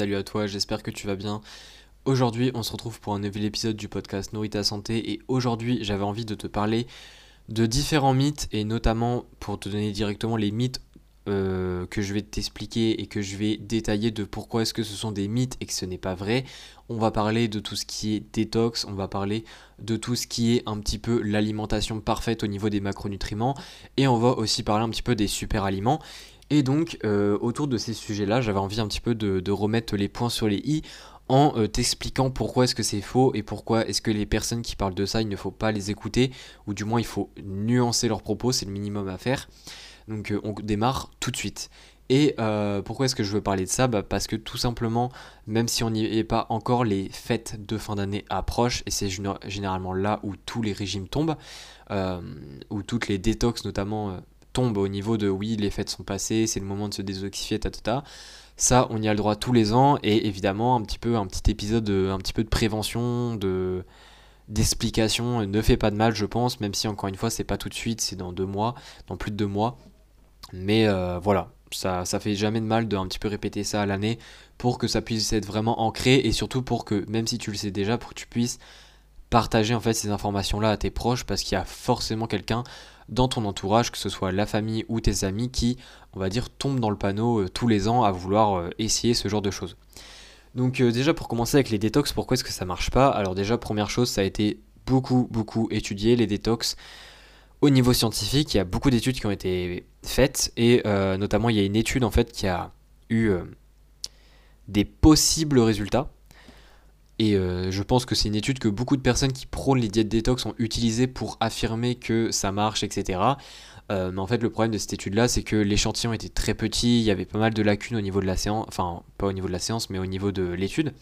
salut à toi, j'espère que tu vas bien. Aujourd'hui, on se retrouve pour un nouvel épisode du podcast Nourrit ta santé et aujourd'hui, j'avais envie de te parler de différents mythes et notamment pour te donner directement les mythes euh, que je vais t'expliquer et que je vais détailler de pourquoi est-ce que ce sont des mythes et que ce n'est pas vrai. On va parler de tout ce qui est détox, on va parler de tout ce qui est un petit peu l'alimentation parfaite au niveau des macronutriments et on va aussi parler un petit peu des super aliments. Et donc, euh, autour de ces sujets-là, j'avais envie un petit peu de, remettre les points sur les i en euh, t'expliquant pourquoi est-ce que c'est faux et pourquoi est-ce que les personnes qui parlent de ça, il ne faut pas les écouter, ou du moins il faut nuancer leurs propos, c'est le minimum à faire. Donc euh, on démarre tout de suite. Et pourquoi est-ce que je veux parler de ça? Bah Parce que tout simplement, même si on n'y est pas encore, les fêtes de fin d'année approchent, et c'est généralement là où tous les régimes tombent, où toutes les détox notamment tombe au niveau de oui, les fêtes sont passées, c'est le moment de se désoxifier, ta, Ça, on y a le droit tous les ans et évidemment un petit peu un petit épisode, un petit peu de prévention, de d'explication ne fait pas de mal, je pense, même si encore une fois c'est pas tout de suite, c'est dans deux mois, dans plus de deux mois. Mais euh, voilà, ça, ça fait jamais de mal de un petit peu répéter ça à l'année pour que ça puisse être vraiment ancré et surtout pour que, même si tu le sais déjà, pour que tu puisses partager en fait ces informations là à tes proches parce qu'il y a forcément quelqu'un dans ton entourage, que ce soit la famille ou tes amis, qui, on va dire, tombent dans le panneau euh, tous les ans à vouloir euh, essayer ce genre de choses. Donc euh, déjà pour commencer avec les détox, pourquoi est-ce que ça marche pas? Alors déjà première chose, ça a été beaucoup beaucoup étudié les détox au niveau scientifique. Il y a beaucoup d'études qui ont été faites et notamment il y a une étude en fait qui a eu des possibles résultats. Et euh, je pense que c'est une étude que beaucoup de personnes qui prônent les diètes détox ont utilisée pour affirmer que ça marche, etc. Euh, mais en fait, le problème de cette étude-là, c'est que l'échantillon était très petit, il y avait pas mal de lacunes au niveau de la séance, enfin, pas au niveau de la séance, mais au niveau de l'étude.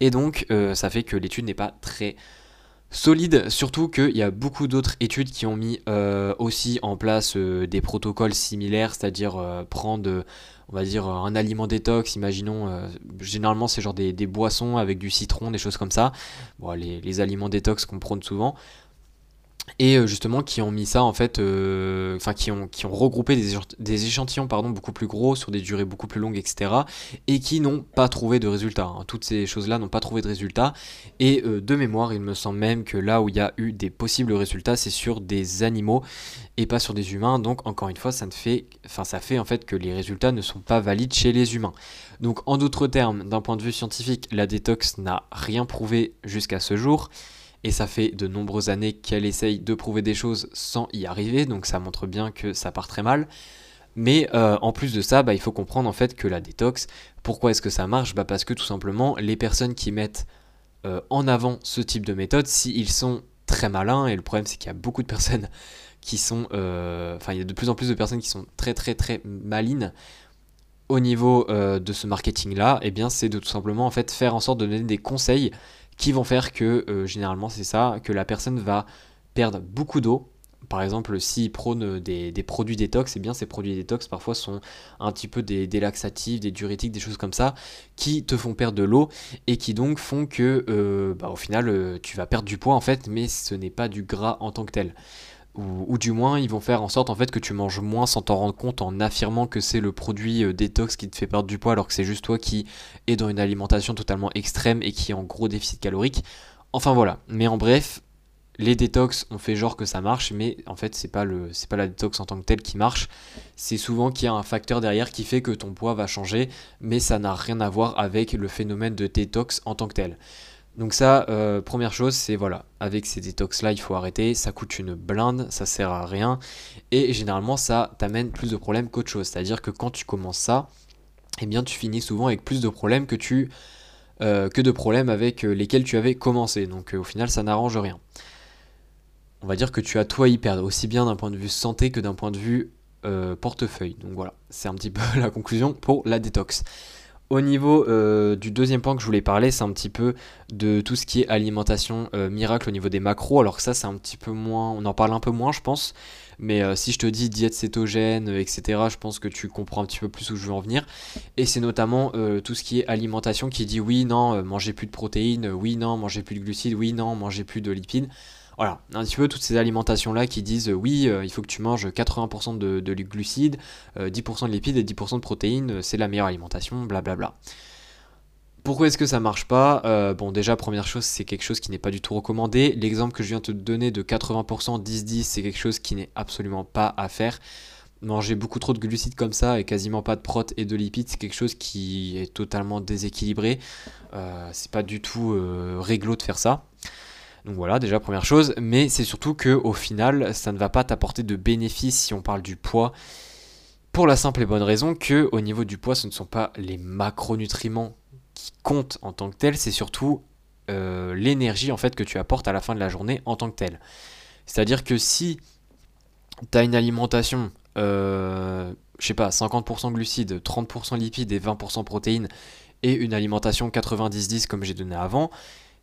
Et donc, euh, ça fait que l'étude n'est pas très solide, surtout qu'il y a beaucoup d'autres études qui ont mis aussi en place des protocoles similaires, c'est-à-dire prendre on va dire un aliment détox, imaginons, euh, généralement c'est genre des, boissons avec du citron, des choses comme ça, les, les aliments détox qu'on prône souvent, et euh, justement qui ont mis ça en fait, euh, qui, ont, regroupé des, échantillons pardon, beaucoup plus gros sur des durées beaucoup plus longues, etc. et qui n'ont pas trouvé de résultats. Hein. Toutes ces choses-là n'ont pas trouvé de résultats. Et euh, de mémoire, il me semble même que là où il y a eu des possibles résultats, c'est sur des animaux et pas sur des humains. Donc encore une fois, ça ne fait, enfin ça fait en fait que les résultats ne sont pas valides chez les humains. Donc en d'autres termes, d'un point de vue scientifique, la détox n'a rien prouvé jusqu'à ce jour et ça fait de nombreuses années qu'elle essaye de prouver des choses sans y arriver, donc ça montre bien que ça part très mal. Mais euh, en plus de ça, bah, il faut comprendre en fait que la détox, pourquoi est-ce que ça marche? Bah, Parce que tout simplement, les personnes qui mettent euh, en avant ce type de méthode, s'ils sont très malins, et le problème c'est qu'il y a beaucoup de personnes qui sont... Euh, enfin, il y a de plus en plus de personnes qui sont très très très malines au niveau de ce marketing-là, et eh bien c'est de tout simplement faire en sorte de donner des conseils qui vont faire que, euh, généralement, c'est ça, que la personne va perdre beaucoup d'eau. Par exemple, s'il prône des, produits détox, et eh bien ces produits détox parfois sont un petit peu des, laxatifs, des diurétiques, des choses comme ça, qui te font perdre de l'eau et qui donc font que, euh, bah, au final, euh, tu vas perdre du poids en fait, mais ce n'est pas du gras en tant que tel ou, du moins ils vont faire en sorte en fait que tu manges moins sans t'en rendre compte en affirmant que c'est le produit euh, détox qui te fait perdre du poids alors que c'est juste toi qui es dans une alimentation totalement extrême et qui est en gros déficit calorique. Enfin voilà, mais en bref, les détox on fait genre que ça marche mais en fait c'est pas le c'est pas la détox en tant que telle qui marche, c'est souvent qu'il y a un facteur derrière qui fait que ton poids va changer mais ça n'a rien à voir avec le phénomène de détox en tant que tel. Donc ça, euh, première chose, c'est voilà, avec ces détox-là, il faut arrêter, ça coûte une blinde, ça sert à rien, et généralement ça t'amène plus de problèmes qu'autre chose. C'est-à-dire que quand tu commences ça, eh bien tu finis souvent avec plus de problèmes que tu euh, que de problèmes avec euh, lesquels tu avais commencé. Donc au final, ça n'arrange rien. On va dire que tu as toi y perdre, aussi bien d'un point de vue santé que d'un point de vue portefeuille. Donc voilà, c'est un petit peu la conclusion pour la détox. Au niveau euh, du deuxième point que je voulais parler, c'est un petit peu de tout ce qui est alimentation euh, miracle au niveau des macros. Alors que ça, c'est un petit peu moins, on en parle un peu moins, je pense. Mais euh, si je te dis diète cétogène, etc., je pense que tu comprends un petit peu plus où je veux en venir. Et c'est notamment tout ce qui est alimentation qui dit oui, non, mangez plus de protéines, oui, non, mangez plus de glucides, oui, non, mangez plus de lipides. Voilà, un petit peu toutes ces alimentations-là qui disent oui, il faut que tu manges 80% de, de, glucides, 10% de lipides et 10% de protéines, c'est la meilleure alimentation, blablabla. Pourquoi est-ce que ça marche pas? Euh, Bon, déjà, première chose, c'est quelque chose qui n'est pas du tout recommandé. L'exemple que je viens de te donner de 80% 10-10, c'est quelque chose qui n'est absolument pas à faire. Manger beaucoup trop de glucides comme ça et quasiment pas de prot et de lipides, c'est quelque chose qui est totalement déséquilibré. Euh, c'est pas du tout euh, réglo de faire ça. Donc voilà, déjà première chose, mais c'est surtout que au final, ça ne va pas t'apporter de bénéfices si on parle du poids. Pour la simple et bonne raison que au niveau du poids, ce ne sont pas les macronutriments qui comptent en tant que tels, c'est surtout euh, l'énergie en fait que tu apportes à la fin de la journée en tant que telle. C'est-à-dire que si tu as une alimentation, euh, je sais pas, 50% glucides, 30% lipides et 20% protéines, et une alimentation 90-10 comme j'ai donné avant,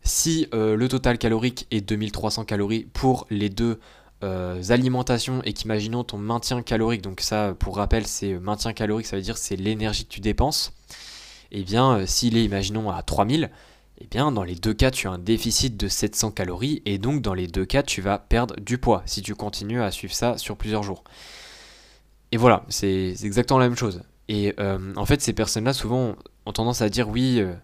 si euh, le total calorique est 2300 calories pour les deux euh, alimentations et qu'imaginons ton maintien calorique, donc ça pour rappel c'est maintien calorique, ça veut dire c'est l'énergie que tu dépenses, et eh bien s'il est imaginons à 3000, eh bien dans les deux cas tu as un déficit de 700 calories et donc dans les deux cas tu vas perdre du poids si tu continues à suivre ça sur plusieurs jours. Et voilà, c'est exactement la même chose. Et euh, en fait ces personnes-là souvent ont tendance à dire oui, euh,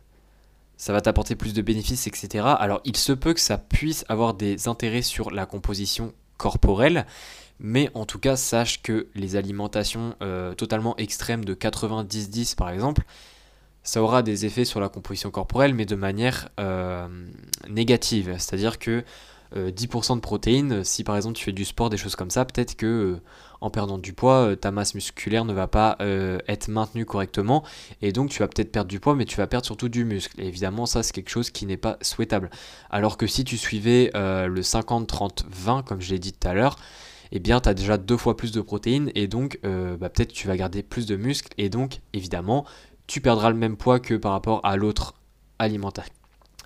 ça va t'apporter plus de bénéfices, etc. Alors il se peut que ça puisse avoir des intérêts sur la composition corporelle, mais en tout cas sache que les alimentations euh, totalement extrêmes de 90-10 par exemple, ça aura des effets sur la composition corporelle, mais de manière euh, négative. C'est-à-dire que 10% euh, de protéines, si par exemple tu fais du sport, des choses comme ça, peut-être que euh, en perdant du poids, ta masse musculaire ne va pas être maintenue correctement, et donc tu vas peut-être perdre du poids, mais tu vas perdre surtout du muscle. Et évidemment, ça c'est quelque chose qui n'est pas souhaitable. Alors que si tu suivais le 50-30-20, comme je l'ai dit tout à l'heure, eh bien tu as déjà deux fois plus de protéines, et donc bah, peut-être tu vas garder plus de muscles, et donc évidemment tu perdras le même poids que par rapport à l'autre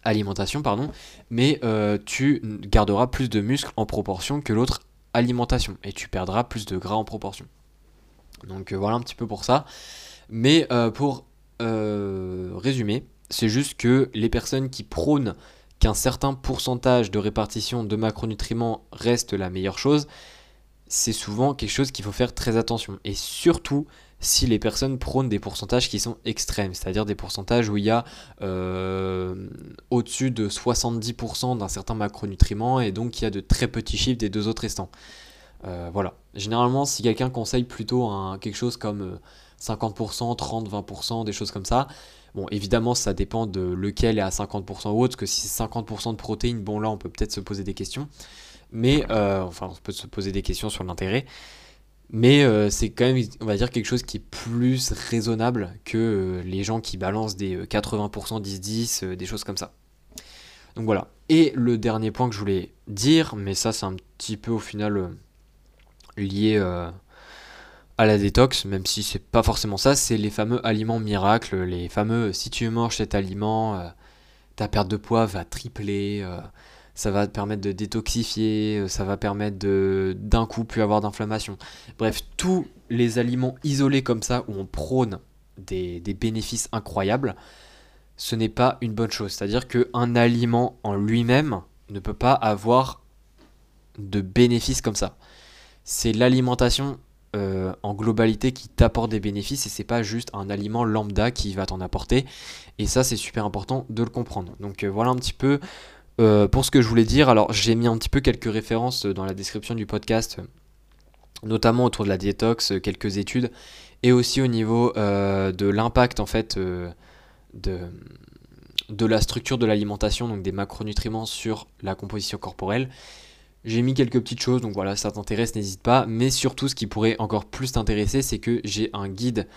alimentation, pardon, mais euh, tu garderas plus de muscles en proportion que l'autre alimentation et tu perdras plus de gras en proportion. Donc euh, voilà un petit peu pour ça. Mais euh, pour résumer, c'est juste que les personnes qui prônent qu'un certain pourcentage de répartition de macronutriments reste la meilleure chose, c'est souvent quelque chose qu'il faut faire très attention. Et surtout, si les personnes prônent des pourcentages qui sont extrêmes, c'est-à-dire des pourcentages où il y a euh, au-dessus de 70% d'un certain macronutriment et donc il y a de très petits chiffres des deux autres restants. Euh, voilà. Généralement, si quelqu'un conseille plutôt quelque chose comme 50%, 30, 20%, des choses comme ça, bon, évidemment, ça dépend de lequel est à 50% ou autre, que si c'est 50% de protéines, bon là, on peut peut-être se poser des questions. Mais, euh, enfin, on peut se poser des questions sur l'intérêt. Mais euh, c'est quand même, on va dire, quelque chose qui est plus raisonnable que euh, les gens qui balancent des 80% 10-10, des choses comme ça. Donc voilà. Et le dernier point que je voulais dire, mais ça c'est un petit peu au final euh, lié à la détox, même si c'est pas forcément ça, c'est les fameux aliments miracles, les fameux si tu manges cet aliment, ta perte de poids va tripler ça va te permettre de détoxifier, euh, ça va permettre de d'un coup plus avoir d'inflammation. Bref, tous les aliments isolés comme ça où on prône des, bénéfices incroyables, ce n'est pas une bonne chose. C'est-à-dire qu'un aliment en lui-même ne peut pas avoir de bénéfices comme ça. C'est l'alimentation euh, en globalité qui t'apporte des bénéfices et c'est pas juste un aliment lambda qui va t'en apporter. Et ça, c'est super important de le comprendre. Donc euh, voilà un petit peu euh, pour ce que je voulais dire, alors j'ai mis un petit peu quelques références dans la description du podcast, notamment autour de la détox, quelques études, et aussi au niveau euh, de l'impact en fait euh, de, de la structure de l'alimentation, donc des macronutriments sur la composition corporelle. J'ai mis quelques petites choses, donc voilà, ça t'intéresse, n'hésite pas. Mais surtout, ce qui pourrait encore plus t'intéresser, c'est que j'ai un guide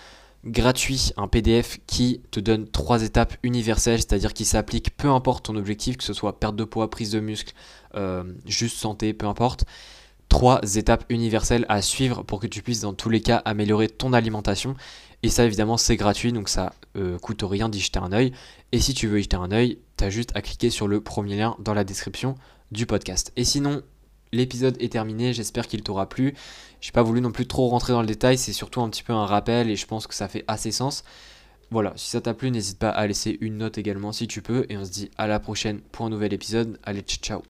gratuit, un PDF qui te donne trois étapes universelles, c'est-à-dire qui s'applique peu importe ton objectif, que ce soit perte de poids, prise de muscle, euh, juste santé, peu importe. Trois étapes universelles à suivre pour que tu puisses dans tous les cas améliorer ton alimentation. Et ça évidemment c'est gratuit, donc ça euh, coûte rien d'y jeter un oeil. Et si tu veux y jeter un oeil, tu as juste à cliquer sur le premier lien dans la description du podcast. Et sinon, l'épisode est terminé, j'espère qu'il t'aura plu. J'ai pas voulu non plus trop rentrer dans le détail, c'est surtout un petit peu un rappel et je pense que ça fait assez sens. Voilà, si ça t'a plu, n'hésite pas à laisser une note également si tu peux et on se dit à la prochaine pour un nouvel épisode. Allez, ciao